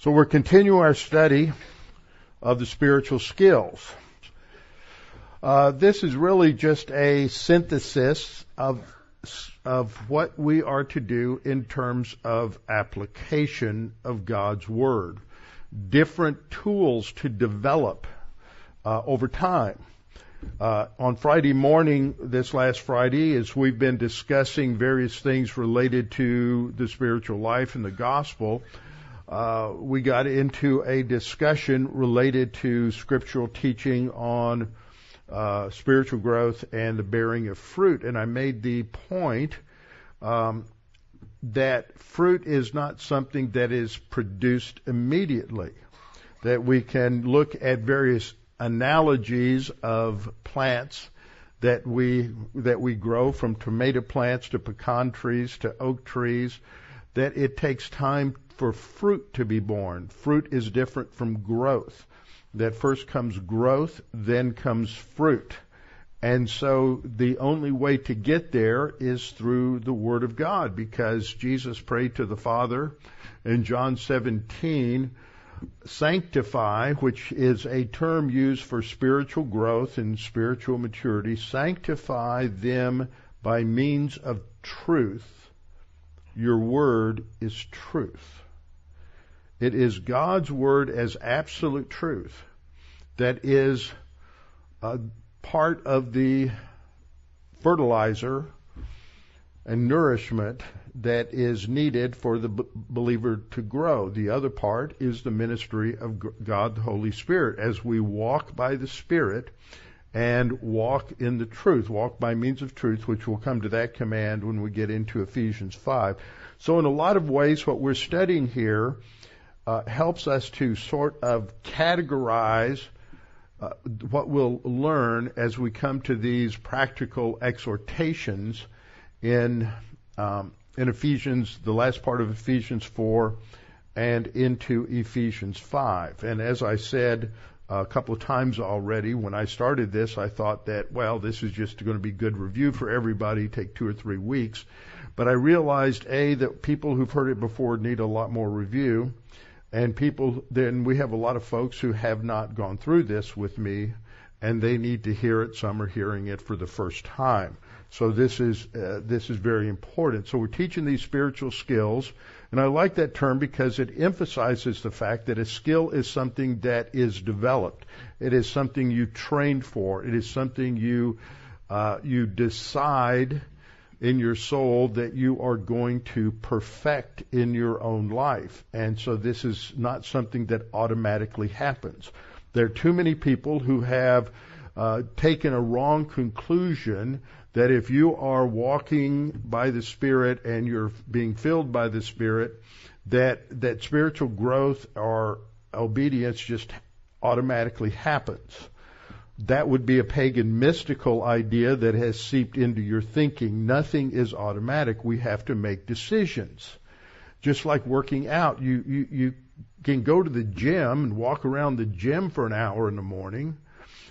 So we're continuing our study of the spiritual skills. Uh, this is really just a synthesis of of what we are to do in terms of application of God's Word. Different tools to develop uh, over time. Uh, on Friday morning, this last Friday, as we've been discussing various things related to the spiritual life and the gospel, uh, we got into a discussion related to scriptural teaching on uh, spiritual growth and the bearing of fruit. And I made the point um, that fruit is not something that is produced immediately. That we can look at various analogies of plants that we that we grow from tomato plants to pecan trees to oak trees that it takes time for fruit to be born. Fruit is different from growth that first comes growth, then comes fruit. And so the only way to get there is through the Word of God because Jesus prayed to the Father in John 17, sanctify, which is a term used for spiritual growth and spiritual maturity, sanctify them by means of truth. Your Word is truth. It is God's Word as absolute truth that is a part of the fertilizer and nourishment that is needed for the believer to grow. The other part is the ministry of God, the Holy Spirit. As we walk by the Spirit and walk in the truth, walk by means of truth, which we'll come to that command when we get into Ephesians 5. So in a lot of ways, what we're studying here uh, helps us to sort of categorize uh, what we'll learn as we come to these practical exhortations in um, in Ephesians, the last part of Ephesians 4, and into Ephesians 5. And as I said a couple of times already, when I started this, I thought that well, this is just going to be good review for everybody, take two or three weeks. But I realized a that people who've heard it before need a lot more review and people, then we have a lot of folks who have not gone through this with me, and they need to hear it. Some are hearing it for the first time. So this is uh, this is very important. So we're teaching these spiritual skills, and I like that term because it emphasizes the fact that a skill is something that is developed. It is something you train for. It is something you uh, you decide in your soul that you are going to perfect in your own life. And so this is not something that automatically happens. There are too many people who have uh, taken a wrong conclusion that if you are walking by the Spirit and you're being filled by the Spirit, that that spiritual growth or obedience just automatically happens that would be a pagan mystical idea that has seeped into your thinking. Nothing is automatic. We have to make decisions. Just like working out, you, you, you can go to the gym and walk around the gym for an hour in the morning,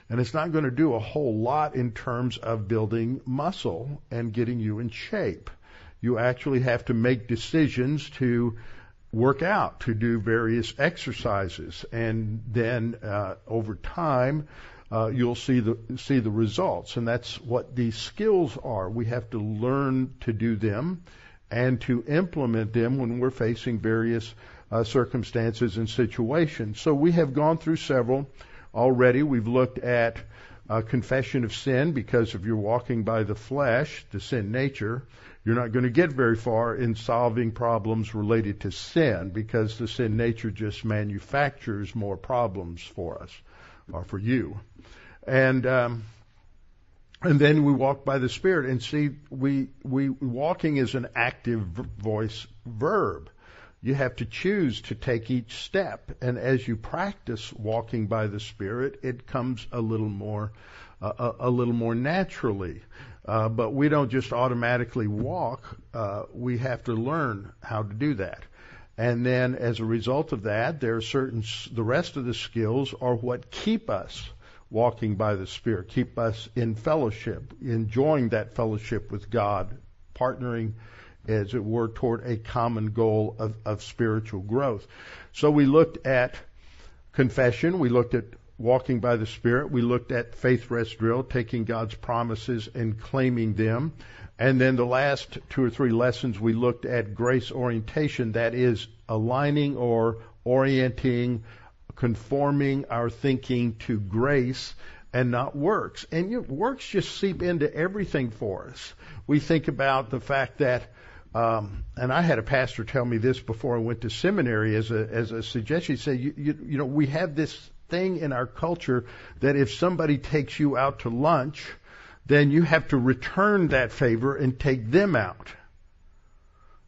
and it's not going to do a whole lot in terms of building muscle and getting you in shape. You actually have to make decisions to work out, to do various exercises, and then uh, over time, uh, you'll see the see the results, and that's what these skills are. We have to learn to do them and to implement them when we're facing various uh, circumstances and situations. So we have gone through several already. We've looked at uh, confession of sin because if you're walking by the flesh, the sin nature, you're not going to get very far in solving problems related to sin because the sin nature just manufactures more problems for us or for you. And um, and then we walk by the Spirit and see we we walking is an active voice verb. You have to choose to take each step, and as you practice walking by the Spirit, it comes a little more uh, a, a, little more naturally. Uh, but we don't just automatically walk. Uh, we have to learn how to do that. And then as a result of that, there are certain, the rest of the skills are what keep us walking by the Spirit, keep us in fellowship, enjoying that fellowship with God, partnering as it were, toward a common goal of, of spiritual growth. So we looked at confession, we looked at walking by the Spirit, we looked at faith rest drill, taking God's promises and claiming them. And then the last two or three lessons, we looked at grace orientation, that is aligning or orienting, conforming our thinking to grace and not works. And you know, works just seep into everything for us. We think about the fact that, um, and I had a pastor tell me this before I went to seminary as a as a suggestion. He said, you, you, you know, we have this thing in our culture that if somebody takes you out to lunch, then you have to return that favor and take them out.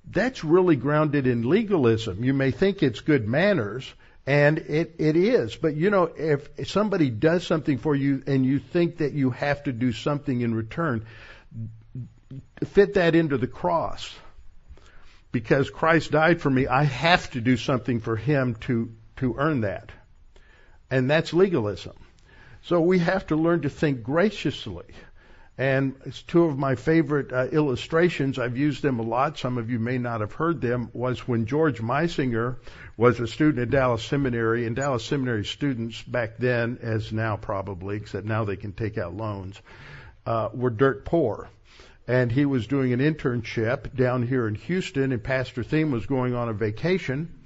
That's really grounded in legalism. You may think it's good manners, and it, it is. But you know, if, somebody does something for you and you think that you have to do something in return, fit that into the cross. Because Christ died for me, I have to do something for Him to, to earn that. And that's legalism. So we have to learn to think graciously. And it's two of my favorite uh, illustrations. I've used them a lot. Some of you may not have heard them. Was when George Meisinger was a student at Dallas Seminary, and Dallas Seminary students back then, as now probably, except now they can take out loans, uh, were dirt poor. And he was doing an internship down here in Houston, and Pastor Thieme was going on a vacation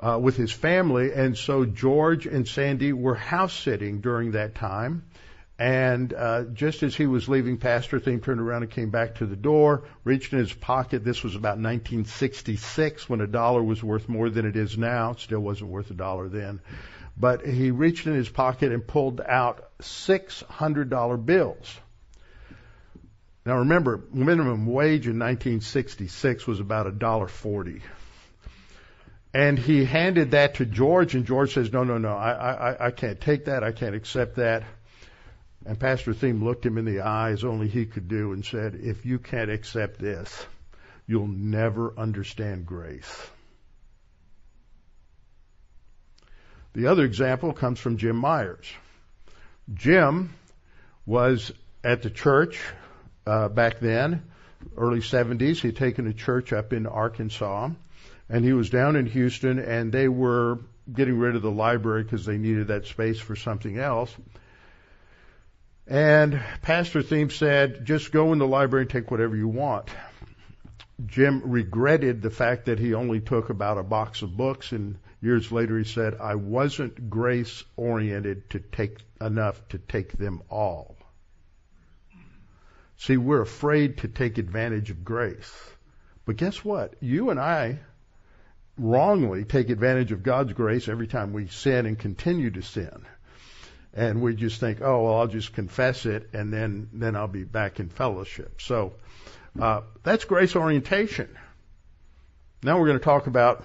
uh, with his family, and so George and Sandy were house sitting during that time. And uh, just as he was leaving, Pastor Thieme turned around and came back to the door, reached in his pocket. This was about 1966 when a dollar was worth more than it is now. It still wasn't worth a dollar then. But he reached in his pocket and pulled out $600 bills. Now remember, minimum wage in 1966 was about a dollar forty. And he handed that to George, and George says, "No, no, no, I, I, I can't take that. I can't accept that." And Pastor Thieme looked him in the eyes, only he could do and said, If you can't accept this, you'll never understand grace. The other example comes from Jim Myers. Jim was at the church uh, back then, early 70s. He'd taken a church up in Arkansas, and he was down in Houston, and they were getting rid of the library because they needed that space for something else. And Pastor Thieme said, just go in the library and take whatever you want. Jim regretted the fact that he only took about a box of books and years later he said, I wasn't grace oriented to take enough to take them all. See, we're afraid to take advantage of grace. But guess what? You and I wrongly take advantage of God's grace every time we sin and continue to sin and we just think, oh well, I'll just confess it, and then then I'll be back in fellowship. So uh, that's grace orientation. Now we're going to talk about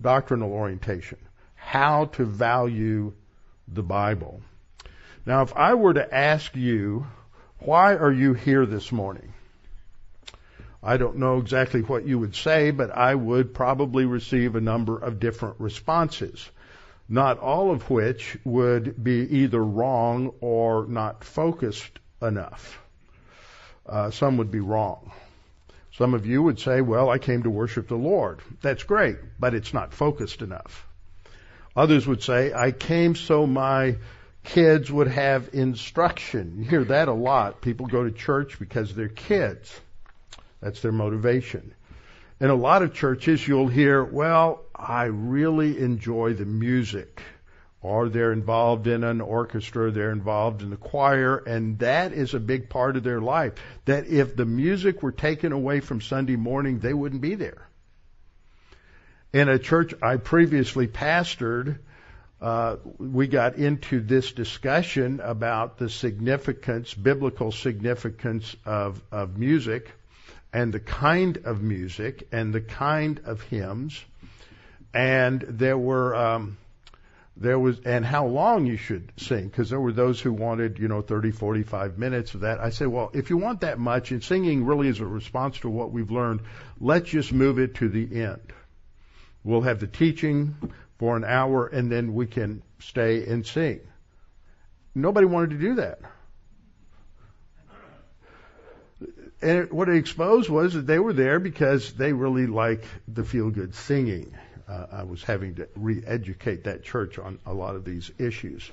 doctrinal orientation, how to value the Bible. Now, if I were to ask you, why are you here this morning? I don't know exactly what you would say, but I would probably receive a number of different responses not all of which would be either wrong or not focused enough. Uh, some would be wrong. Some of you would say, well, I came to worship the Lord. That's great, but it's not focused enough. Others would say, I came so my kids would have instruction. You hear that a lot. People go to church because they're kids. That's their motivation. In a lot of churches, you'll hear, well, I really enjoy the music. Or they're involved in an orchestra, they're involved in the choir, and that is a big part of their life. That if the music were taken away from Sunday morning, they wouldn't be there. In a church I previously pastored, uh, we got into this discussion about the significance, biblical significance of, of music and the kind of music and the kind of hymns, and there were um, there was and how long you should sing because there were those who wanted you know 30 45 minutes of that. I say well if you want that much and singing really is a response to what we've learned let's just move it to the end. We'll have the teaching for an hour and then we can stay and sing. Nobody wanted to do that and what it exposed was that they were there because they really like the feel good singing. Uh, I was having to re educate that church on a lot of these issues.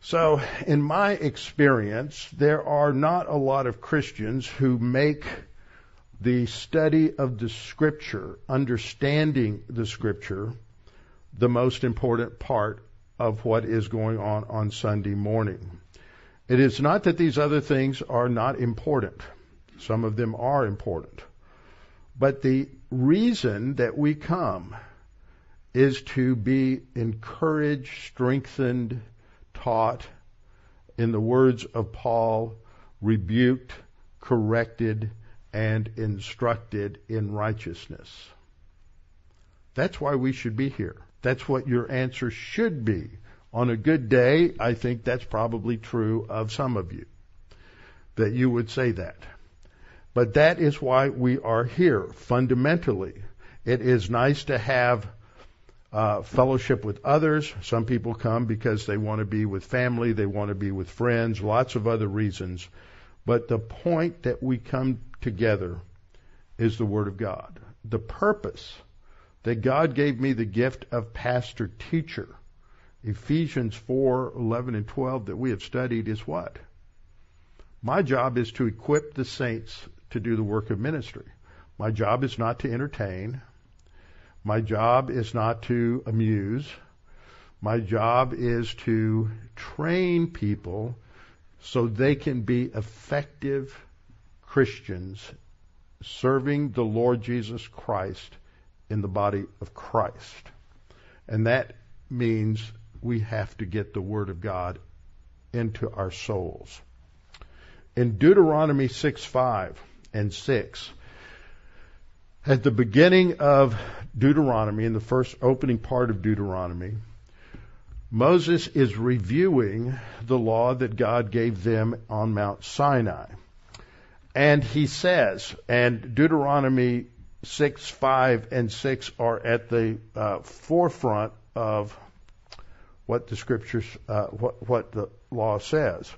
So, in my experience, there are not a lot of Christians who make the study of the Scripture, understanding the Scripture, the most important part of what is going on on Sunday morning. It is not that these other things are not important. Some of them are important. But the reason that we come is to be encouraged, strengthened, taught, in the words of Paul, rebuked, corrected, and instructed in righteousness. That's why we should be here. That's what your answer should be. On a good day, I think that's probably true of some of you, that you would say that. But that is why we are here, fundamentally. It is nice to have uh, fellowship with others. Some people come because they want to be with family, they want to be with friends, lots of other reasons. But the point that we come together is the Word of God. The purpose that God gave me the gift of pastor teacher, Ephesians 4, 11 and 12 that we have studied is what? My job is to equip the saints to do the work of ministry. My job is not to entertain. My job is not to amuse. My job is to train people so they can be effective Christians serving the Lord Jesus Christ in the body of Christ. And that means we have to get the Word of God into our souls. In Deuteronomy 6 5 and 6, at the beginning of Deuteronomy, in the first opening part of Deuteronomy, Moses is reviewing the law that God gave them on Mount Sinai. And he says, and Deuteronomy 6, 5, and 6 are at the uh, forefront of what the scriptures, uh, what, what the law says.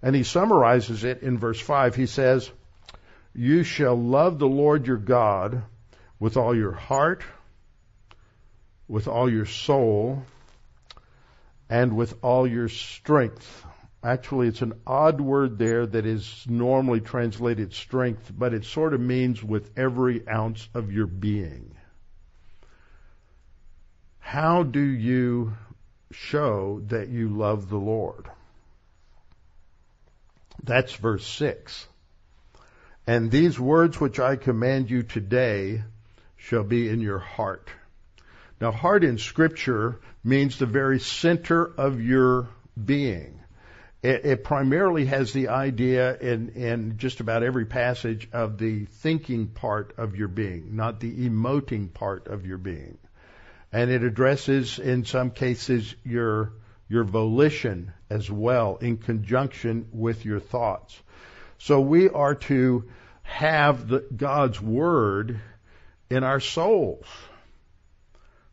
And he summarizes it in verse 5. He says, you shall love the Lord your God with all your heart, with all your soul, and with all your strength. Actually, it's an odd word there that is normally translated strength, but it sort of means with every ounce of your being. How do you show that you love the Lord? That's verse 6. And these words which I command you today shall be in your heart. Now, heart in Scripture means the very center of your being. It, it, primarily has the idea in, in just about every passage of the thinking part of your being, not the emoting part of your being. And it addresses, in some cases, your, your volition as well in conjunction with your thoughts. So we are to have the, God's Word in our souls.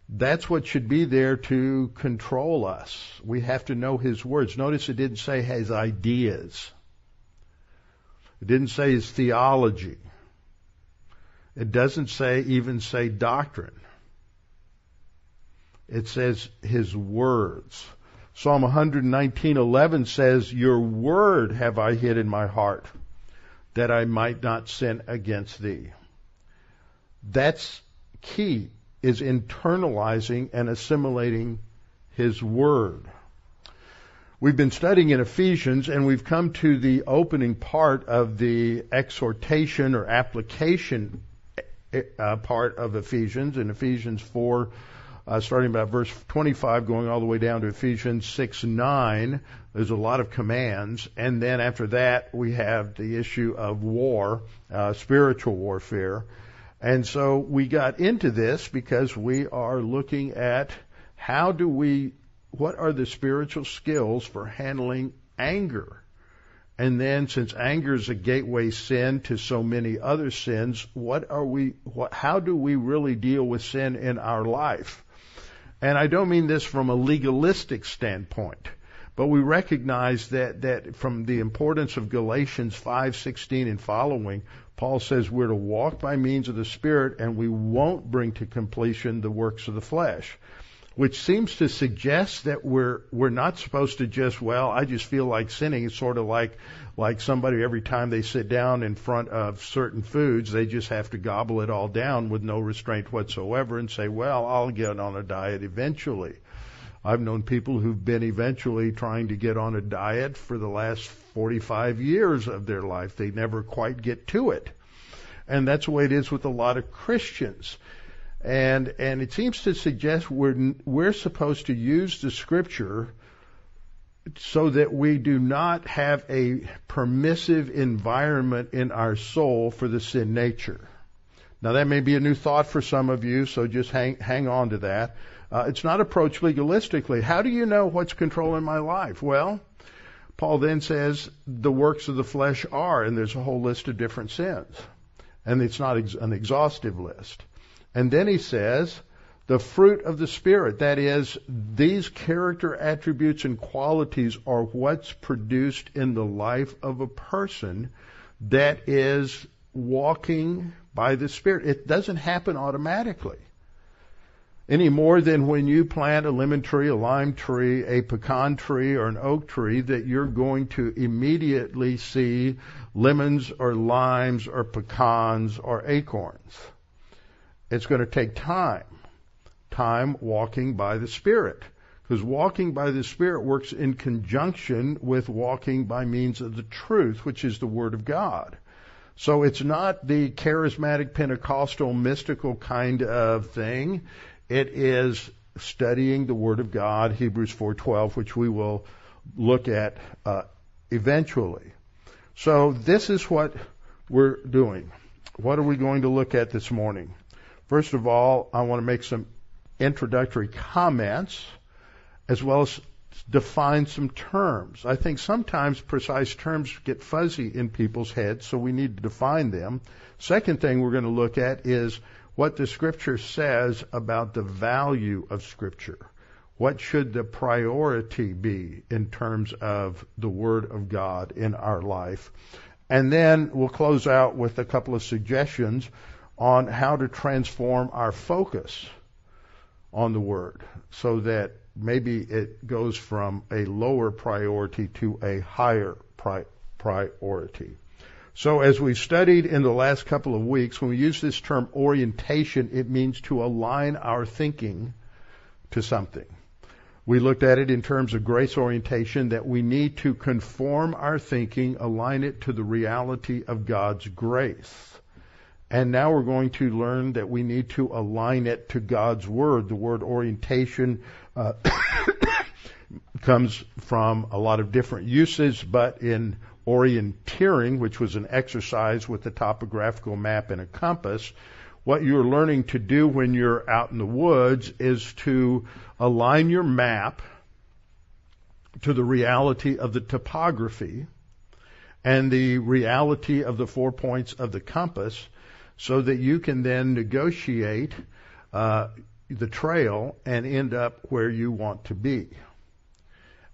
That's what should be there to control us. We have to know His words. Notice it didn't say His ideas. It didn't say His theology. It doesn't say, even say doctrine. It says His words. Psalm 119:11 says, "Your word have I hid in my heart, that I might not sin against thee." That's key is internalizing and assimilating his word. We've been studying in Ephesians and we've come to the opening part of the exhortation or application uh, part of Ephesians in Ephesians 4 uh, starting about verse 25 going all the way down to Ephesians 6 9. There's a lot of commands. And then after that, we have the issue of war, uh, spiritual warfare. And so we got into this because we are looking at how do we, what are the spiritual skills for handling anger? And then since anger is a gateway sin to so many other sins, what are we, what, how do we really deal with sin in our life? And I don't mean this from a legalistic standpoint, But we recognize that, that from the importance of Galatians 5:16 and following, Paul says we're to walk by means of the Spirit and we won't bring to completion the works of the flesh which seems to suggest that we're we're not supposed to just well I just feel like sinning. It's sort of like like somebody every time they sit down in front of certain foods they just have to gobble it all down with no restraint whatsoever and say well I'll get on a diet eventually. I've known people who've been eventually trying to get on a diet for the last 45 years of their life. They never quite get to it. And that's the way it is with a lot of Christians and and it seems to suggest we're we're supposed to use the scripture so that we do not have a permissive environment in our soul for the sin nature. Now that may be a new thought for some of you, so just hang hang on to that. Uh, it's not approached legalistically. How do you know what's controlling my life? Well, Paul then says the works of the flesh are, and there's a whole list of different sins, and it's not ex- an exhaustive list. And then he says, the fruit of the Spirit. That is, these character attributes and qualities are what's produced in the life of a person that is walking by the Spirit. It doesn't happen automatically. Any more than when you plant a lemon tree, a lime tree, a pecan tree, or an oak tree, that you're going to immediately see lemons or limes or pecans or acorns. It's going to take time. Time walking by the Spirit. Because walking by the Spirit works in conjunction with walking by means of the truth, which is the Word of God. So it's not the charismatic Pentecostal mystical kind of thing. It is studying the Word of God, Hebrews 4:12, which we will look at uh, eventually. So this is what we're doing. What are we going to look at this morning? First of all, I want to make some introductory comments as well as define some terms. I think sometimes precise terms get fuzzy in people's heads, so we need to define them. Second thing we're going to look at is what the scripture says about the value of scripture. What should the priority be in terms of the Word of God in our life? And then we'll close out with a couple of suggestions on how to transform our focus on the Word so that maybe it goes from a lower priority to a higher pri- priority. So as we've studied in the last couple of weeks, when we use this term orientation, it means to align our thinking to something. We looked at it in terms of grace orientation that we need to conform our thinking, align it to the reality of God's grace. And now we're going to learn that we need to align it to God's Word. The word orientation uh, comes from a lot of different uses, but in orienteering, which was an exercise with a topographical map and a compass, what you're learning to do when you're out in the woods is to align your map to the reality of the topography and the reality of the four points of the compass so that you can then negotiate uh, the trail and end up where you want to be.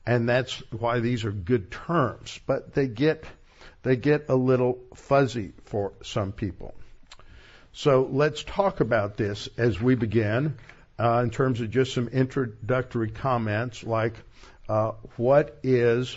And that's why these are good terms, but they get they get a little fuzzy for some people. So let's talk about this as we begin uh, in terms of just some introductory comments like uh, what is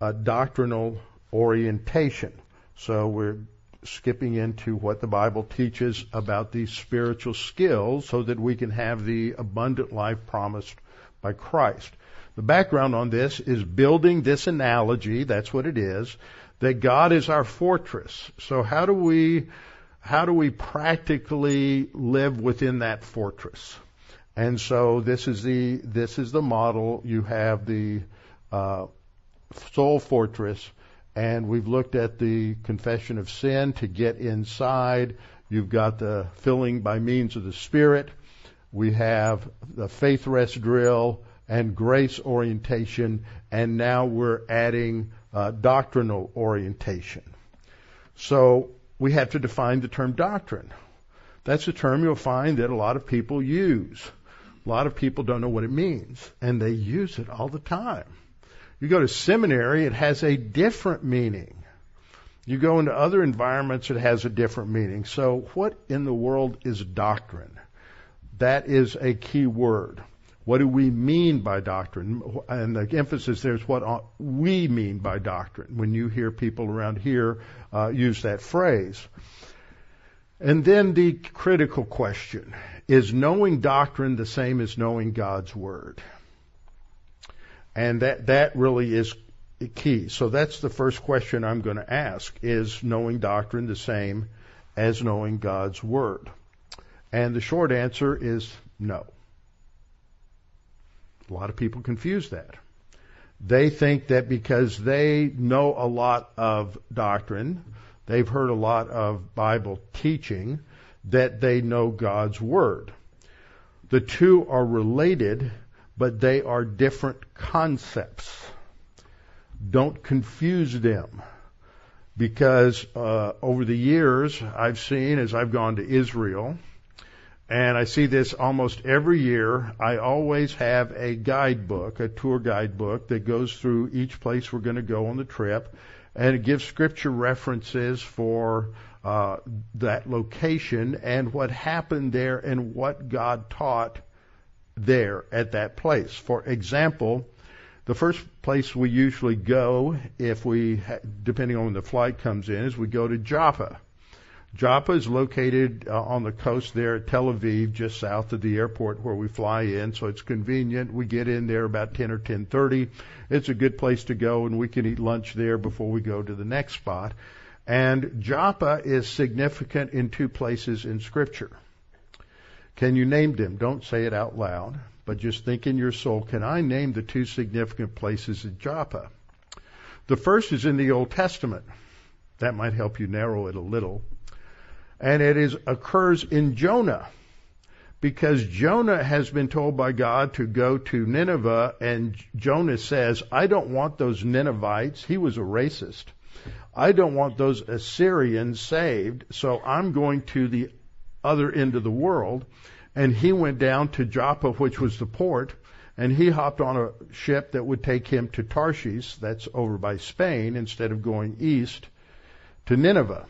a doctrinal orientation. So we're skipping into what the Bible teaches about these spiritual skills so that we can have the abundant life promised by Christ. The background on this is building this analogy, that's what it is, that God is our fortress. So how do we how do we practically live within that fortress? And so this is the this is the model. You have the uh, soul fortress, and we've looked at the confession of sin to get inside. You've got the filling by means of the Spirit. We have the faith rest drill and grace orientation, and now we're adding uh, doctrinal orientation. So we have to define the term doctrine. That's a term you'll find that a lot of people use. A lot of people don't know what it means, and they use it all the time. You go to seminary, it has a different meaning. You go into other environments, it has a different meaning. So, what in the world is doctrine? That is a key word. What do we mean by doctrine? And the emphasis there is what we mean by doctrine when you hear people around here uh, use that phrase. And then the critical question is knowing doctrine the same as knowing God's Word? And that, that really is key. So that's the first question I'm going to ask is knowing doctrine the same as knowing God's Word? And the short answer is no. A lot of people confuse that. They think that because they know a lot of doctrine, they've heard a lot of Bible teaching, that they know God's Word. The two are related, but they are different concepts. Don't confuse them. Because uh, over the years, I've seen as I've gone to Israel, and I see this almost every year. I always have a guidebook, a tour guidebook that goes through each place we're going to go on the trip, and it gives scripture references for uh, that location and what happened there and what God taught there at that place. For example, the first place we usually go, if we, depending on when the flight comes in, is we go to Joppa. Joppa is located uh, on the coast there at Tel Aviv, just south of the airport where we fly in, so it's convenient. We get in there about 10 or 10:30. It's a good place to go, and we can eat lunch there before we go to the next spot. And Joppa is significant in two places in Scripture. Can you name them? Don't say it out loud, but just think in your soul. Can I name the two significant places in Joppa? The first is in the Old Testament. That might help you narrow it a little and it is occurs in Jonah because Jonah has been told by God to go to Nineveh and Jonah says, I don't want those Ninevites. He was a racist. I don't want those Assyrians saved, so I'm going to the other end of the world. And he went down to Joppa, which was the port, and he hopped on a ship that would take him to Tarshish, that's over by Spain, instead of going east to Nineveh.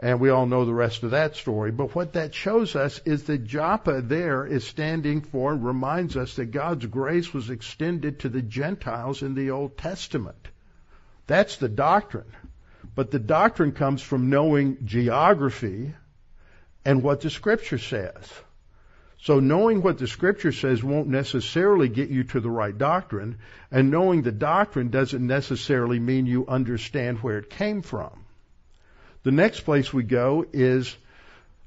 And we all know the rest of that story. But what that shows us is that Joppa there is standing for reminds us that God's grace was extended to the Gentiles in the Old Testament. That's the doctrine. But the doctrine comes from knowing geography and what the scripture says. So knowing what the scripture says won't necessarily get you to the right doctrine, and knowing the doctrine doesn't necessarily mean you understand where it came from. The next place we go is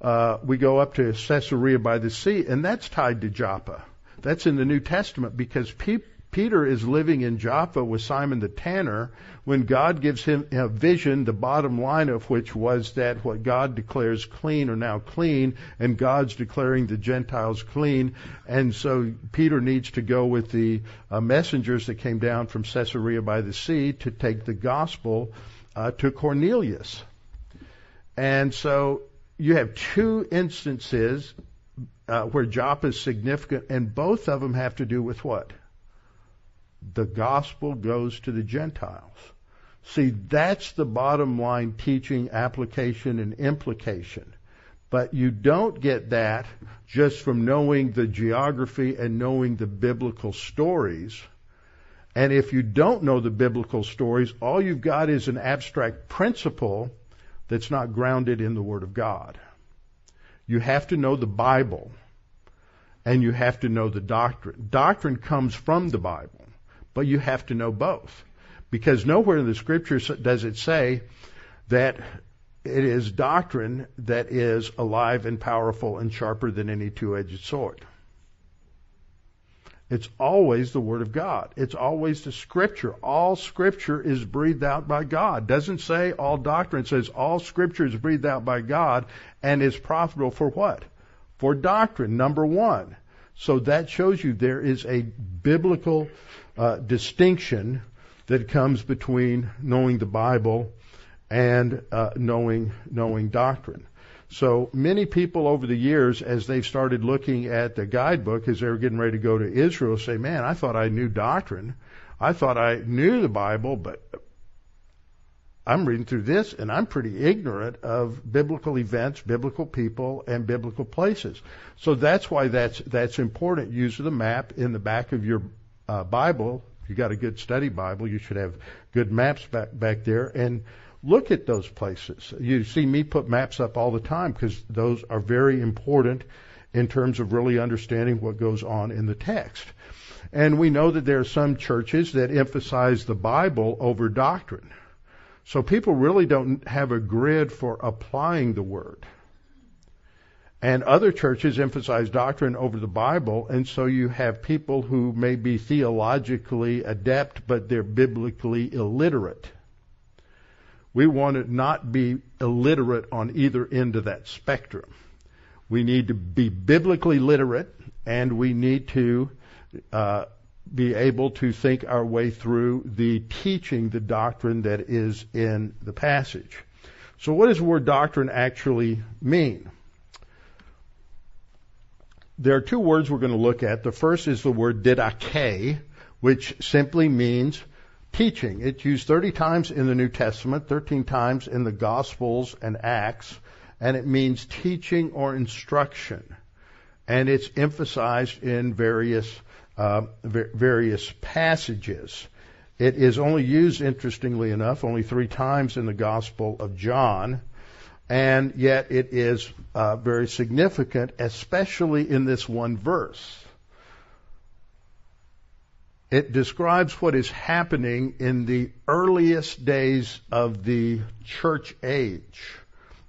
uh, we go up to Caesarea by the sea, and that's tied to Joppa. That's in the New Testament because Pe- Peter is living in Joppa with Simon the tanner when God gives him a vision, the bottom line of which was that what God declares clean are now clean, and God's declaring the Gentiles clean. And so Peter needs to go with the uh, messengers that came down from Caesarea by the sea to take the gospel uh, to Cornelius. And so you have two instances uh, where Joppa is significant, and both of them have to do with what? The gospel goes to the Gentiles. See, that's the bottom line teaching, application, and implication. But you don't get that just from knowing the geography and knowing the biblical stories. And if you don't know the biblical stories, all you've got is an abstract principle that's not grounded in the Word of God. You have to know the Bible and you have to know the doctrine. Doctrine comes from the Bible, but you have to know both. Because nowhere in the scriptures does it say that it is doctrine that is alive and powerful and sharper than any two-edged sword. It's always the Word of God. It's always the Scripture. All Scripture is breathed out by God. Doesn't say all doctrine. It says all Scripture is breathed out by God and is profitable for what? For doctrine, number one. So that shows you there is a biblical uh, distinction that comes between knowing the Bible and uh, knowing knowing doctrine. So many people over the years, as they've started looking at the guidebook, as they were getting ready to go to Israel, say, man, I thought I knew doctrine. I thought I knew the Bible, but I'm reading through this and I'm pretty ignorant of biblical events, biblical people, and biblical places. So that's why that's that's important. Use the map in the back of your uh, Bible. If you got a good study Bible, you should have good maps back back there and look at those places. You see me put maps up all the time because those are very important in terms of really understanding what goes on in the text. And we know that there are some churches that emphasize the Bible over doctrine. So people really don't have a grid for applying the word. And other churches emphasize doctrine over the Bible, and so you have people who may be theologically adept, but they're biblically illiterate. We want to not be illiterate on either end of that spectrum. We need to be biblically literate, and we need to uh, be able to think our way through the teaching, the doctrine that is in the passage. So what does the word doctrine actually mean? There are two words we're going to look at. The first is the word didache, which simply means teaching. It's used 30 times in the New Testament, 13 times in the Gospels and Acts, and it means teaching or instruction. And it's emphasized in various uh, various passages. It is only used, interestingly enough, only three times in the Gospel of John, and yet it is uh, very significant, especially in this one verse. It describes what is happening in the earliest days of the church age.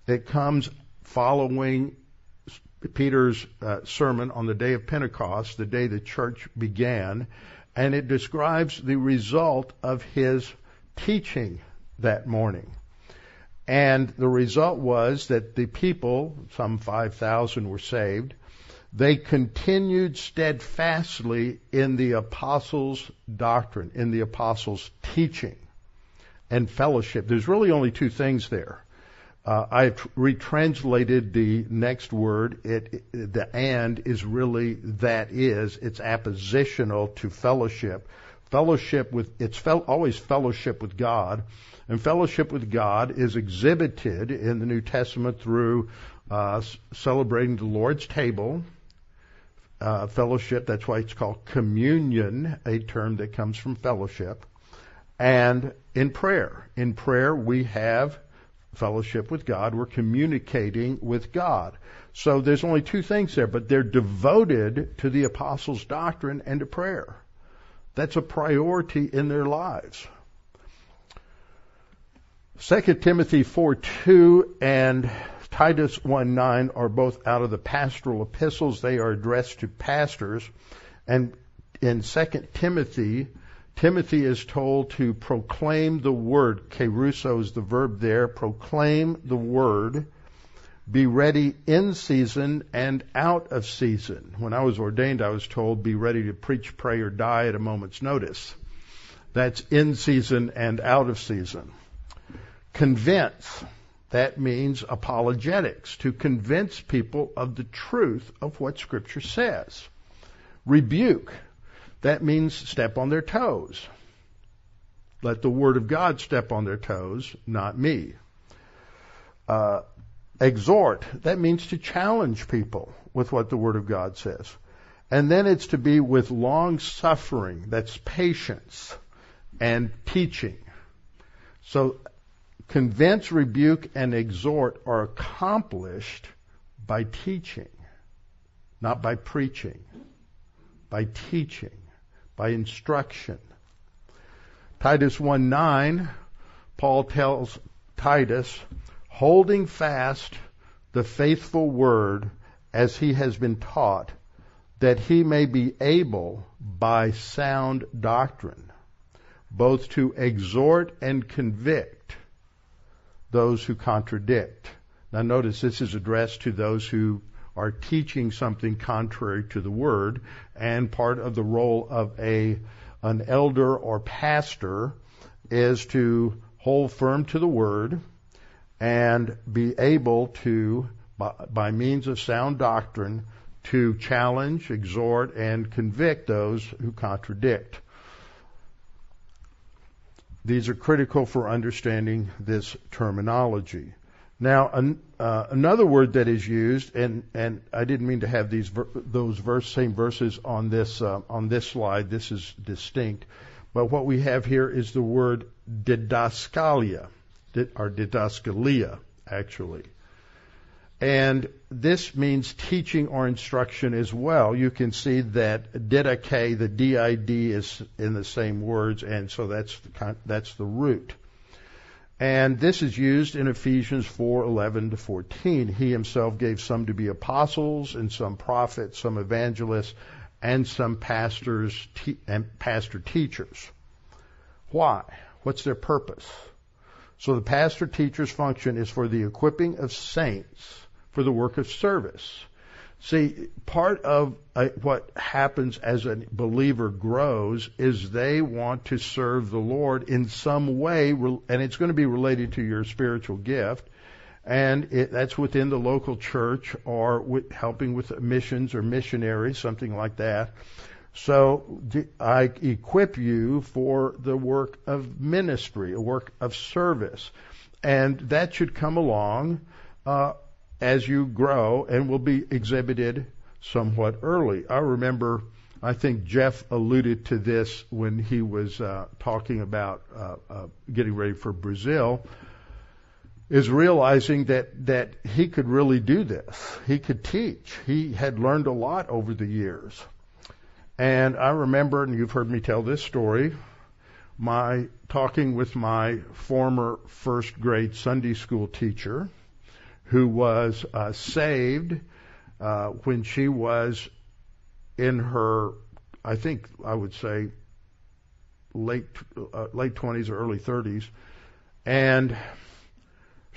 It comes following Peter's uh, sermon on the day of Pentecost, the day the church began, and it describes the result of his teaching that morning. And the result was that the people, some 5,000 were saved, they continued steadfastly in the apostles' doctrine, in the apostles' teaching and fellowship. There's really only two things there. Uh, I've retranslated the next word. It, it, the and is really that is. It's appositional to fellowship. Fellowship with it's fel- always fellowship with God, and fellowship with God is exhibited in the New Testament through uh, celebrating the Lord's table. Uh, fellowship. That's why it's called communion, a term that comes from fellowship, and in prayer. In prayer, we have fellowship with God. We're communicating with God. So there's only two things there, but they're devoted to the apostles' doctrine and to prayer. That's a priority in their lives. 2 Timothy 4:2 and Titus 1:9 are both out of the pastoral epistles. They are addressed to pastors. And in 2 Timothy, Timothy is told to proclaim the word. Kerusso is the verb there. Proclaim the word. Be ready in season and out of season. When I was ordained, I was told, be ready to preach, pray, or die at a moment's notice. That's in season and out of season. Convince. That means apologetics, to convince people of the truth of what Scripture says. Rebuke that means step on their toes. Let the Word of God step on their toes, not me. Uh, exhort, that means to challenge people with what the Word of God says. And then it's to be with long suffering, that's patience, and teaching. So convince, rebuke, and exhort are accomplished by teaching, not by preaching, by teaching by instruction. Titus 1 9, Paul tells Titus, holding fast the faithful word as he has been taught, that he may be able by sound doctrine both to exhort and convict those who contradict. Now notice this is addressed to those who are teaching something contrary to the word, and part of the role of a an elder or pastor is to hold firm to the word and be able to, by, by means of sound doctrine, to challenge, exhort, and convict those who contradict. these are critical for understanding this terminology. Now, an, uh, another word that is used, and, and I didn't mean to have these ver- those verse, same verses on this uh, on this slide. This is distinct, but what we have here is the word didaskalia, or didaskalia, actually. And this means teaching or instruction as well. You can see that didache, the did is in the same words, and so that's the, that's the root. And this is used in Ephesians 4:11 to 14. He himself gave some to be apostles and some prophets, some evangelists, and some pastors te- and pastor teachers. Why? What's their purpose? So the pastor teacher's function is for the equipping of saints for the work of service. See, part of uh, what happens as a believer grows is they want to serve the Lord in some way, and it's going to be related to your spiritual gift. And it, that's within the local church or with helping with missions or missionaries, something like that. So I equip you for the work of ministry, a work of service. And that should come along uh, as you grow and will be exhibited somewhat early. I remember, I think Jeff alluded to this when he was uh, talking about uh, uh, getting ready for Brazil, is realizing that, that he could really do this. He could teach. He had learned a lot over the years. And I remember, and you've heard me tell this story, my talking with my former first grade Sunday school teacher, who was uh, saved uh, when she was in her, I think I would say, late uh, late 20s or early 30s, and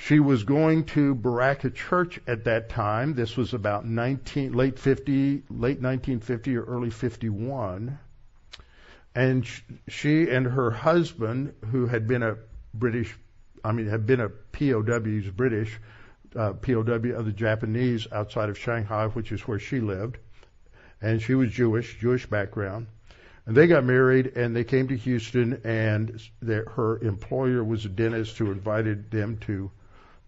she was going to Berachah Church at that time. This was about 19 late 50, late 1950 or early 51, and she and her husband, who had been a British, I mean, had been a POW, he British uh, POW of the Japanese outside of Shanghai, which is where she lived. And she was Jewish, Jewish background. And they got married and they came to Houston and their, her employer was a dentist who invited them to,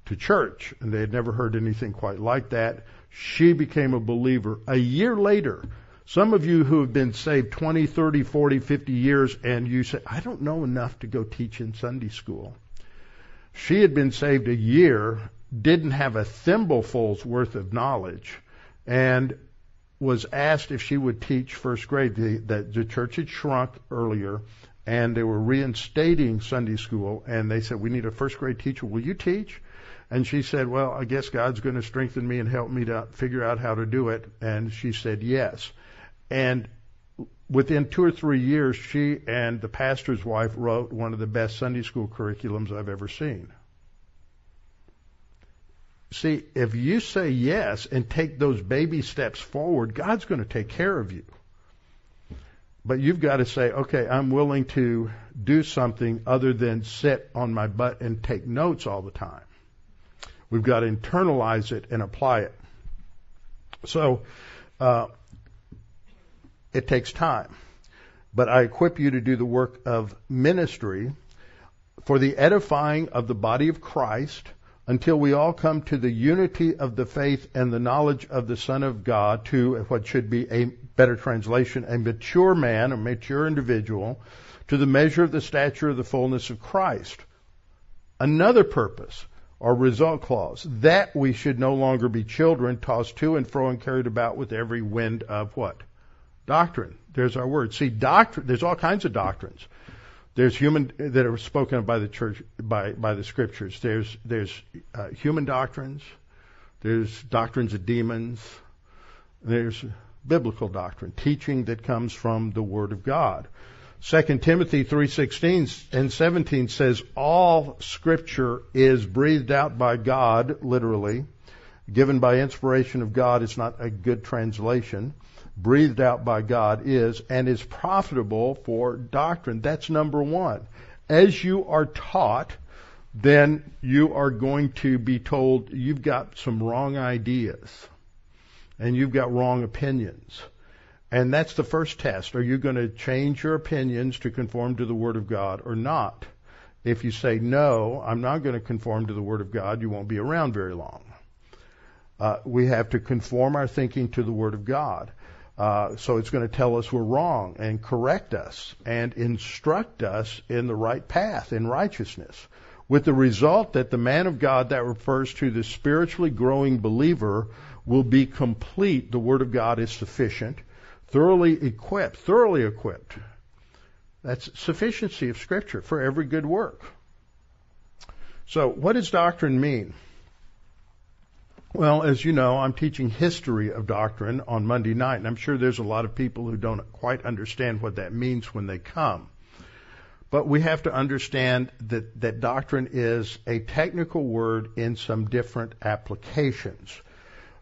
to church. And they had never heard anything quite like that. She became a believer. A year later, some of you who have been saved 20, 30, 40, 50 years and you say, I don't know enough to go teach in Sunday school. She had been saved a year didn't have a thimbleful's worth of knowledge and was asked if she would teach first grade. The, the, the church had shrunk earlier and they were reinstating Sunday school and they said, we need a first grade teacher. Will you teach? And she said, well, I guess God's going to strengthen me and help me to figure out how to do it. And she said, yes. And within two or three years, she and the pastor's wife wrote one of the best Sunday school curriculums I've ever seen. See, if you say yes and take those baby steps forward, God's going to take care of you. But you've got to say, okay, I'm willing to do something other than sit on my butt and take notes all the time. We've got to internalize it and apply it. So, uh, it takes time. But I equip you to do the work of ministry for the edifying of the body of Christ until we all come to the unity of the faith and the knowledge of the Son of God, to what should be a better translation, a mature man, a mature individual, to the measure of the stature of the fullness of Christ. Another purpose, or result clause, that we should no longer be children tossed to and fro and carried about with every wind of what? Doctrine. There's our word. See, doctrine, there's all kinds of doctrines. There's human that are spoken by the church by by the scriptures. There's there's uh, human doctrines. There's doctrines of demons. There's biblical doctrine, teaching that comes from the Word of God. 2 Timothy 3:16 and 17 says all scripture is breathed out by God literally given by inspiration of God is not a good translation breathed out by God is and is profitable for doctrine. That's number one. As you are taught, then you are going to be told you've got some wrong ideas and you've got wrong opinions. And that's the first test. Are you going to change your opinions to conform to the Word of God or not? If you say, no, I'm not going to conform to the Word of God, you won't be around very long. Uh, we have to conform our thinking to the Word of God. Uh, so it's going to tell us we're wrong and correct us and instruct us in the right path, in righteousness. With the result that the man of God that refers to the spiritually growing believer will be complete. The Word of God is sufficient, thoroughly equipped, thoroughly equipped. That's sufficiency of Scripture for every good work. So, what does doctrine mean? Well, as you know, I'm teaching history of doctrine on Monday night, and I'm sure there's a lot of people who don't quite understand what that means when they come. But we have to understand that, that doctrine is a technical word in some different applications.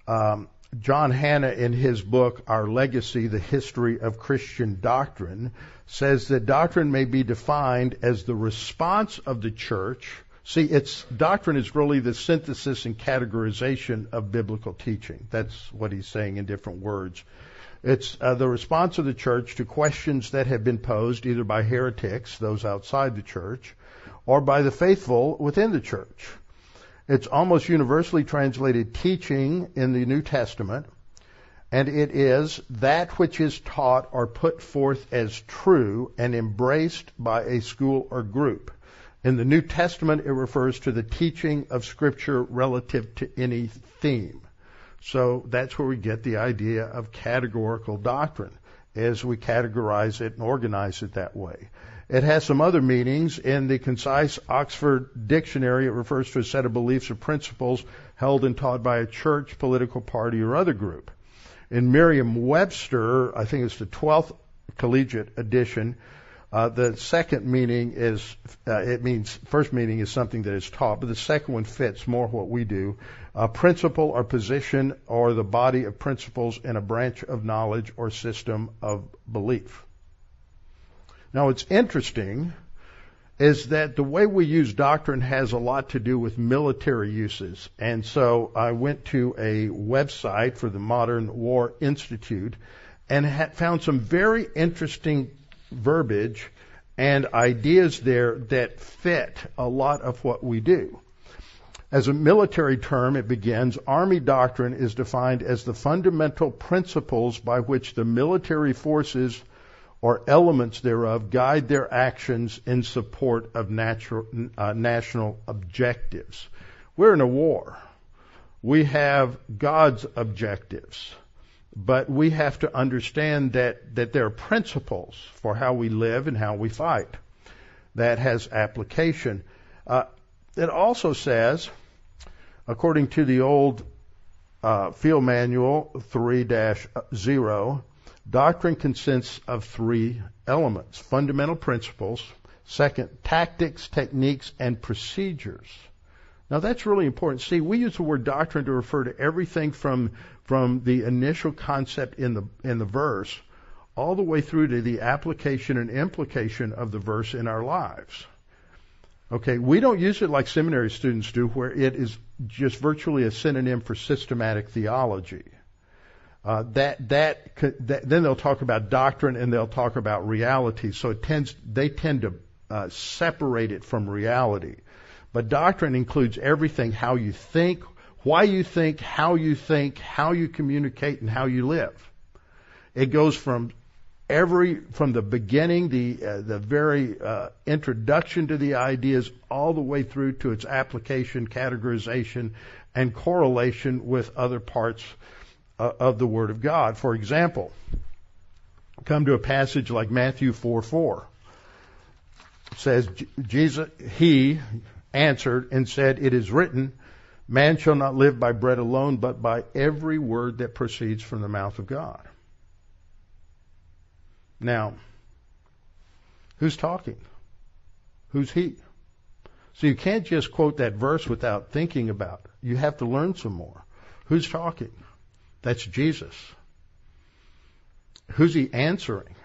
Um, John Hannah, in his book, Our Legacy, The History of Christian Doctrine, says that doctrine may be defined as the response of the church See, it's doctrine is really the synthesis and categorization of biblical teaching. That's what he's saying in different words. It's uh, the response of the church to questions that have been posed either by heretics, those outside the church, or by the faithful within the church. It's almost universally translated teaching in the New Testament, and it is that which is taught or put forth as true and embraced by a school or group. In the New Testament, it refers to the teaching of Scripture relative to any theme. So that's where we get the idea of categorical doctrine, as we categorize it and organize it that way. It has some other meanings. In the concise Oxford Dictionary, it refers to a set of beliefs or principles held and taught by a church, political party, or other group. In Merriam Webster, I think it's the 12th collegiate edition, uh, the second meaning is, uh, it means, first meaning is something that is taught, but the second one fits more what we do. A principle or position or the body of principles in a branch of knowledge or system of belief. Now what's interesting is that the way we use doctrine has a lot to do with military uses. And so I went to a website for the Modern War Institute and found some very interesting verbiage and ideas there that fit a lot of what we do. As a military term, it begins Army doctrine is defined as the fundamental principles by which the military forces or elements thereof guide their actions in support of natural, uh, national objectives. We're in a war. We have God's objectives. But we have to understand that, that there are principles for how we live and how we fight. That has application. Uh, it also says, according to the old uh, Field Manual 3-0, doctrine consists of three elements. Fundamental principles. Second, tactics, techniques, and procedures. Now that's really important. See, we use the word doctrine to refer to everything from from the initial concept in the in the verse all the way through to the application and implication of the verse in our lives. Okay, we don't use it like seminary students do, where it is just virtually a synonym for systematic theology. Uh, that, that, that then they'll talk about doctrine and they'll talk about reality. So it tends they tend to uh, separate it from reality. But doctrine includes everything: how you think, why you think, how you think, how you communicate, and how you live. It goes from every from the beginning, the uh, the very uh, introduction to the ideas, all the way through to its application, categorization, and correlation with other parts Uh, of the Word of God. For example, come to a passage like Matthew 4 4. It says, Jesus, He answered and said, It is written, Man shall not live by bread alone, but by every word that proceeds from the mouth of God. Now, who's talking? Who's he? So you can't just quote that verse without thinking about it. You have to learn some more. Who's talking? That's Jesus. Who's he answering?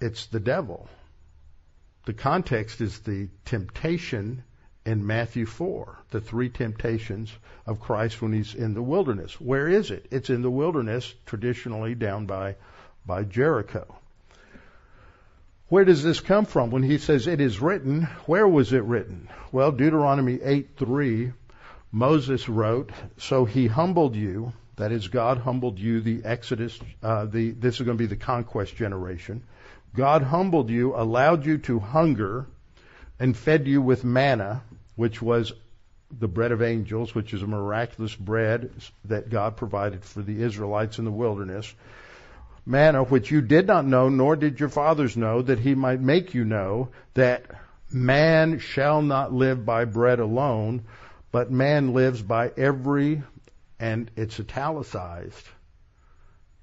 It's the devil. The context is the temptation in Matthew 4, the three temptations of Christ when he's in the wilderness. Where is it? It's in the wilderness, traditionally down by, by Jericho. Where does this come from? When he says it is written, where was it written? Well, Deuteronomy 8:3, Moses wrote, "So he humbled you, that is, God humbled you, the Exodus, uh, the this is going to be the conquest generation. God humbled you, allowed you to hunger, and fed you with manna, which was the bread of angels, which is a miraculous bread that God provided for the Israelites in the wilderness. Manna, which you did not know, nor did your fathers know, that he might make you know that man shall not live by bread alone, but man lives by every, and it's italicized.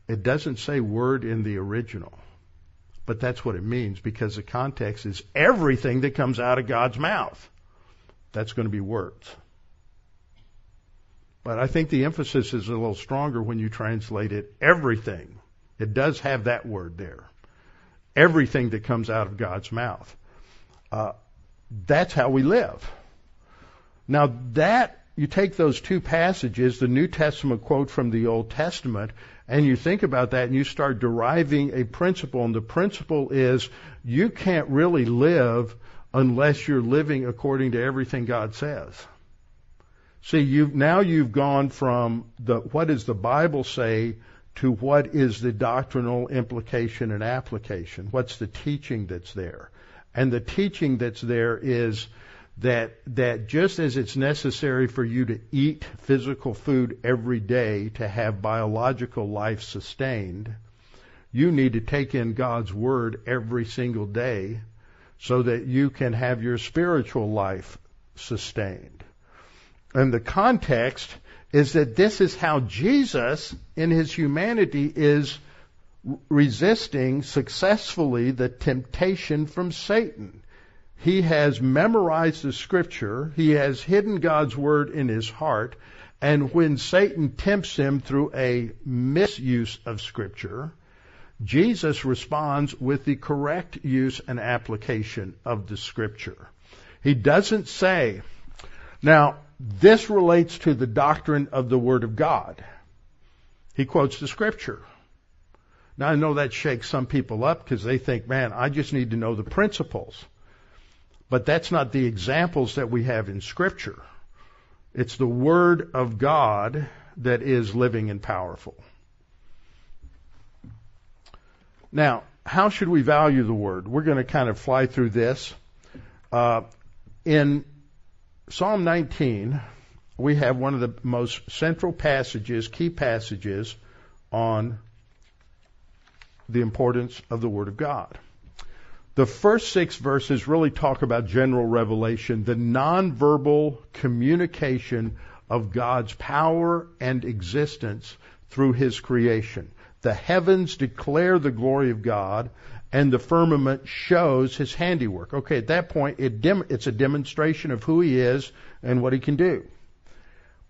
It doesn't say word in the original, but that's what it means because the context is everything that comes out of God's mouth. That's going to be words. But I think the emphasis is a little stronger when you translate it everything. It does have that word there. Everything that comes out of God's mouth. Uh, that's how we live. Now that you take those two passages, the New Testament quote from the Old Testament, and you think about that and you start deriving a principle, and the principle is you can't really live unless you're living according to everything God says. See, you've, now you've gone from the, what does the Bible say to what is the doctrinal implication and application? What's the teaching that's there? And the teaching that's there is that, that just as it's necessary for you to eat physical food every day to have biological life sustained, you need to take in God's Word every single day so that you can have your spiritual life sustained. And the context is that this is how Jesus, in his humanity, is resisting successfully the temptation from Satan. He has memorized the scripture. He has hidden God's word in his heart. And when Satan tempts him through a misuse of scripture, Jesus responds with the correct use and application of the scripture. He doesn't say, now, this relates to the doctrine of the Word of God. He quotes the scripture. Now I know that shakes some people up because they think, man, I just need to know the principles. But that's not the examples that we have in scripture. It's the Word of God that is living and powerful. Now, how should we value the Word? We're going to kind of fly through this. Uh, in Psalm 19, we have one of the most central passages, key passages on the importance of the Word of God. The first six verses really talk about general revelation, the nonverbal communication of God's power and existence through His creation. The heavens declare the glory of God, and the firmament shows his handiwork. Okay, at that point, it dem- it's a demonstration of who he is and what he can do.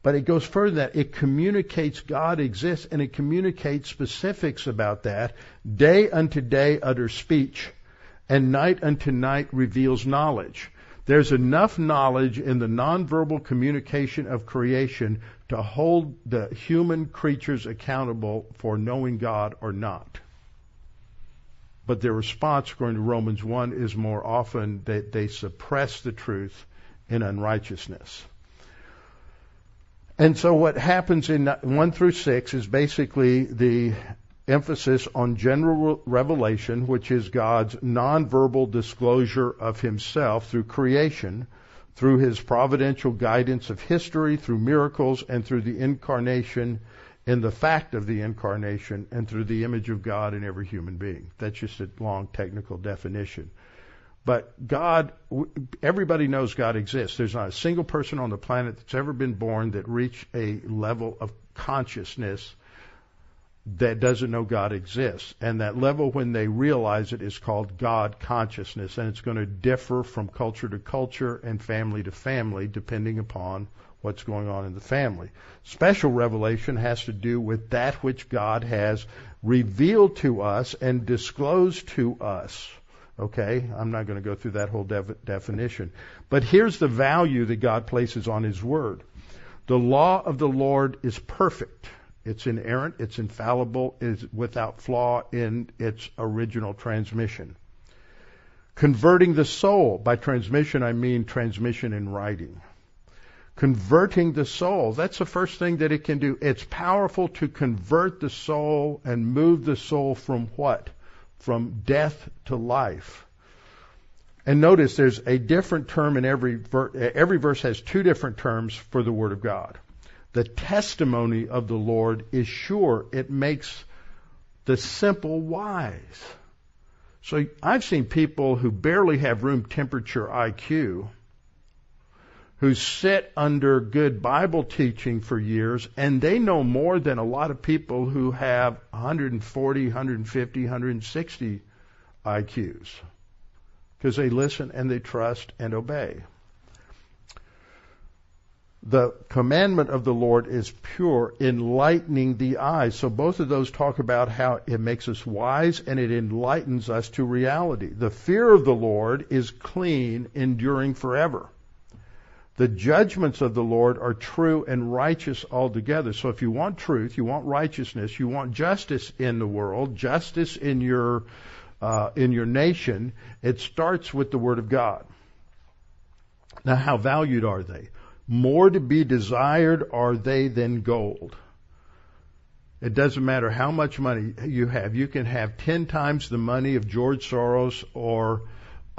But it goes further than that. It communicates God exists and it communicates specifics about that. Day unto day utter speech, and night unto night reveals knowledge. There's enough knowledge in the nonverbal communication of creation to hold the human creatures accountable for knowing God or not but their response, according to Romans 1, is more often that they suppress the truth in unrighteousness. And so what happens in 1 through 6 is basically the emphasis on general revelation, which is God's nonverbal disclosure of himself through creation, through his providential guidance of history, through miracles, and through the incarnation in the fact of the incarnation and through the image of God in every human being. That's just a long technical definition. But God, everybody knows God exists. There's not a single person on the planet that's ever been born that reached a level of consciousness that doesn't know God exists. And that level, when they realize it, is called God consciousness. And it's going to differ from culture to culture and family to family, depending upon what's going on in the family. Special revelation has to do with that which God has revealed to us and disclosed to us. Okay, I'm not going to go through that whole def- definition. But here's the value that God places on His Word. The law of the Lord is perfect. It's inerrant, it's infallible, it's without flaw in its original transmission. Converting the soul. By transmission, I mean transmission in writing. Converting the soul. That's the first thing that it can do. It's powerful to convert the soul and move the soul from what? From death to life. And notice there's a different term in every verse. Every verse has two different terms for the Word of God. The testimony of the Lord is sure. It makes the simple wise. So I've seen people who barely have room temperature IQ who sit under good Bible teaching for years and they know more than a lot of people who have 140, 150, 160 IQs because they listen and they trust and obey. The commandment of the Lord is pure, enlightening the eyes. So both of those talk about how it makes us wise and it enlightens us to reality. The fear of the Lord is clean, enduring forever. The judgments of the Lord are true and righteous altogether. So if you want truth, you want righteousness, you want justice in the world, justice in your uh, in your nation, it starts with the Word of God. Now, how valued are they? More to be desired are they than gold. It doesn't matter how much money you have. You can have ten times the money of George Soros or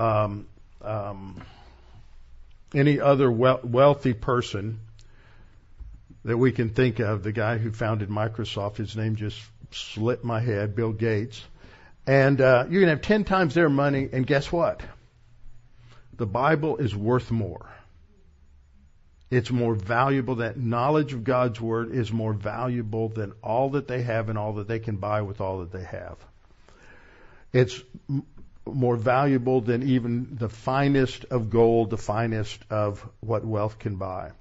um, um, any other wealthy person that we can think of. The guy who founded Microsoft, his name just slipped my head, Bill Gates. And uh, you can have ten times their money, and guess what? The Bible is worth more. It's more valuable. That knowledge of God's Word is more valuable than all that they have and all that they can buy with all that they have. It's more valuable than even the finest of gold, the finest of what wealth can buy.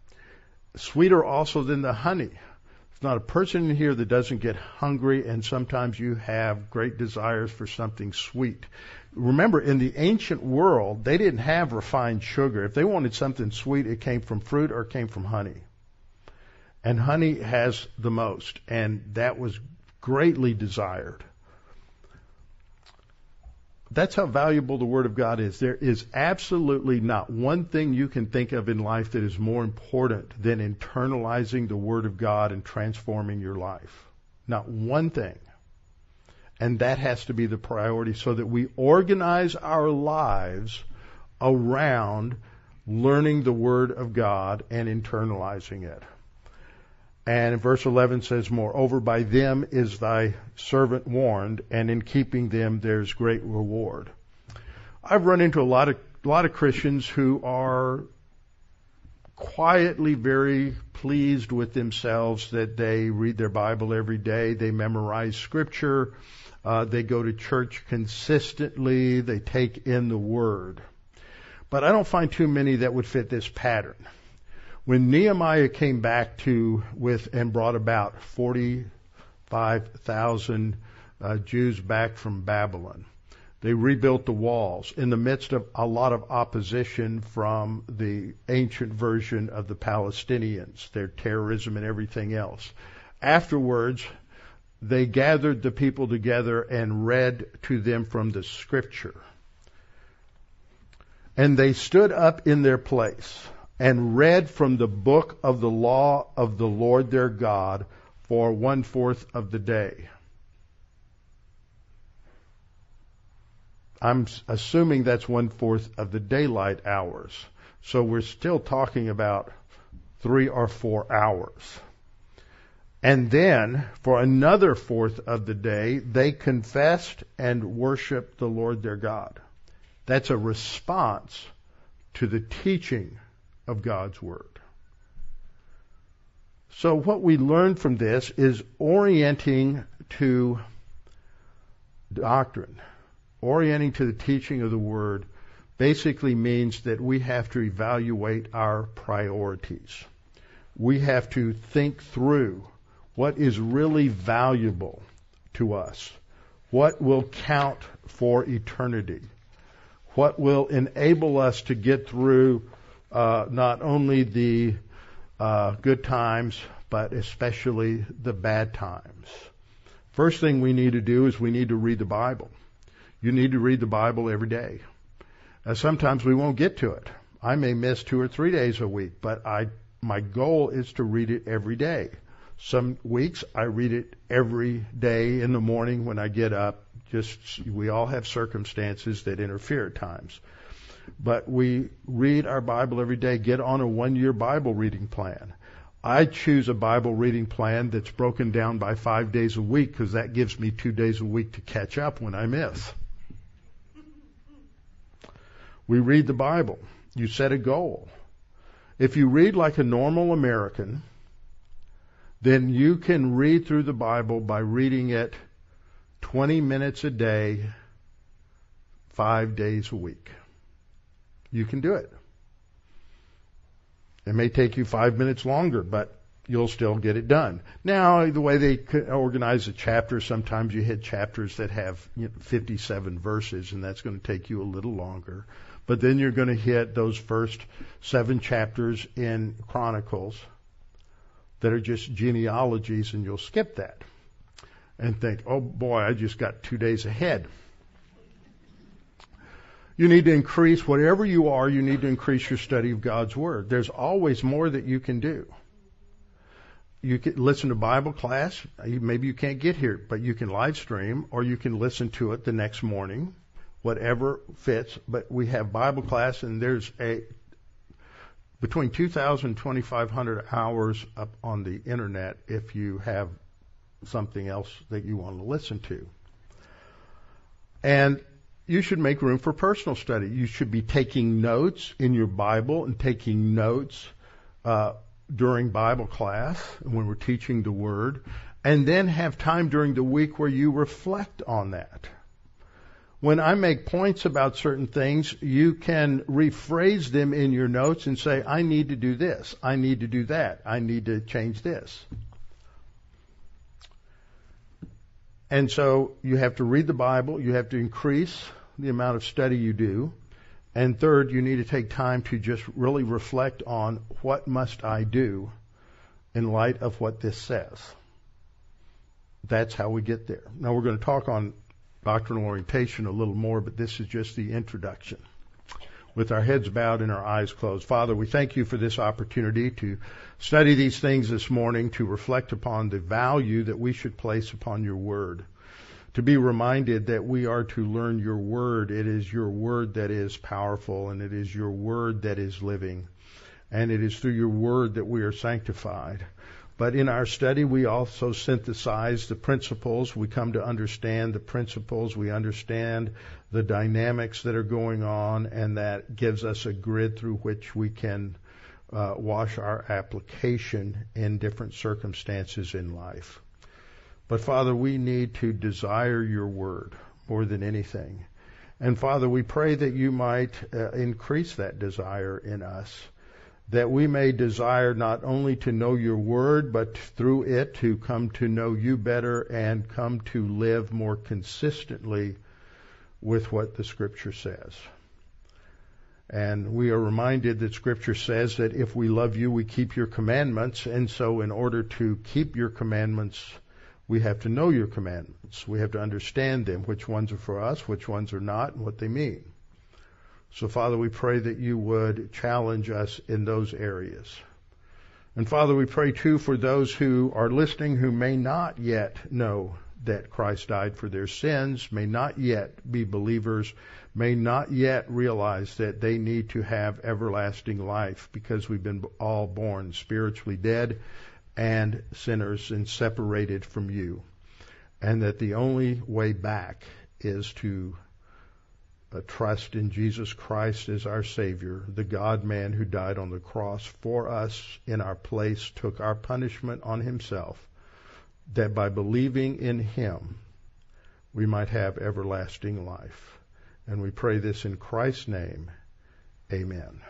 Sweeter also than the honey. There's not a person in here that doesn't get hungry, and sometimes you have great desires for something sweet. Remember, in the ancient world, they didn't have refined sugar. If they wanted something sweet, it came from fruit or it came from honey. And honey has the most, and that was greatly desired. That's how valuable the Word of God is. There is absolutely not one thing you can think of in life that is more important than internalizing the Word of God and transforming your life. Not one thing. And that has to be the priority so that we organize our lives around learning the Word of God and internalizing it. And verse 11 says, Moreover, by them is thy servant warned, and in keeping them there's great reward. I've run into a lot of, a lot of Christians who are quietly very pleased with themselves that they read their Bible every day, they memorize scripture, uh, they go to church consistently, they take in the Word. But I don't find too many that would fit this pattern. When Nehemiah came back to with and brought about 45,000 uh, Jews back from Babylon, they rebuilt the walls in the midst of a lot of opposition from the ancient version of the Palestinians, their terrorism and everything else. Afterwards, they gathered the people together and read to them from the scripture. And they stood up in their place and read from the book of the law of the Lord their God for one fourth of the day. I'm assuming that's one fourth of the daylight hours. So we're still talking about three or four hours. And then, for another fourth of the day, they confessed and worshiped the Lord their God. That's a response to the teaching of God's Word. So what we learn from this is orienting to doctrine, orienting to the teaching of the Word basically means that we have to evaluate our priorities. We have to think through what is really valuable to us, what will count for eternity, what will enable us to get through uh, not only the uh, good times, but especially the bad times. First thing we need to do is we need to read the Bible. You need to read the Bible every day. Uh, sometimes we won't get to it. I may miss two or three days a week, but I my goal is to read it every day. Some weeks I read it every day in the morning when I get up. Just we all have circumstances that interfere at times. But we read our Bible every day. Get on a one year Bible reading plan. I choose a Bible reading plan that's broken down by five days a week because that gives me two days a week to catch up when I miss. We read the Bible. You set a goal. If you read like a normal American, then you can read through the Bible by reading it 20 minutes a day, five days a week. You can do it. It may take you five minutes longer, but you'll still get it done. Now, the way they organize a chapter, sometimes you hit chapters that have you know, 57 verses, and that's going to take you a little longer. But then you're going to hit those first seven chapters in Chronicles that are just genealogies, and you'll skip that and think, oh boy, I just got two days ahead. You need to increase, whatever you are, you need to increase your study of God's Word. There's always more that you can do. You can listen to Bible class. Maybe you can't get here, but you can live stream or you can listen to it the next morning, whatever fits. But we have Bible class and there's a, between 2,000 and 2,500 hours up on the internet if you have something else that you want to listen to. And you should make room for personal study. You should be taking notes in your Bible and taking notes uh, during Bible class when we're teaching the Word, and then have time during the week where you reflect on that. When I make points about certain things, you can rephrase them in your notes and say, I need to do this. I need to do that. I need to change this. And so you have to read the Bible. You have to increase the amount of study you do. And third, you need to take time to just really reflect on what must I do in light of what this says. That's how we get there. Now we're going to talk on doctrinal orientation a little more, but this is just the introduction. With our heads bowed and our eyes closed. Father, we thank you for this opportunity to study these things this morning, to reflect upon the value that we should place upon your word to be reminded that we are to learn your word. It is your word that is powerful and it is your word that is living. And it is through your word that we are sanctified. But in our study, we also synthesize the principles. We come to understand the principles. We understand the dynamics that are going on, and that gives us a grid through which we can uh, wash our application in different circumstances in life. But Father, we need to desire your word more than anything. And Father, we pray that you might uh, increase that desire in us, that we may desire not only to know your word, but through it to come to know you better and come to live more consistently with what the scripture says. And we are reminded that scripture says that if we love you, we keep your commandments. And so in order to keep your commandments, we have to know your commandments. We have to understand them, which ones are for us, which ones are not, and what they mean. So, Father, we pray that you would challenge us in those areas. And Father, we pray too for those who are listening who may not yet know that Christ died for their sins, may not yet be believers, may not yet realize that they need to have everlasting life because we've been all born spiritually dead and sinners and separated from you. And that the only way back is to uh, trust in Jesus Christ as our Savior, the God man who died on the cross for us in our place, took our punishment on himself, that by believing in him we might have everlasting life. And we pray this in Christ's name. Amen.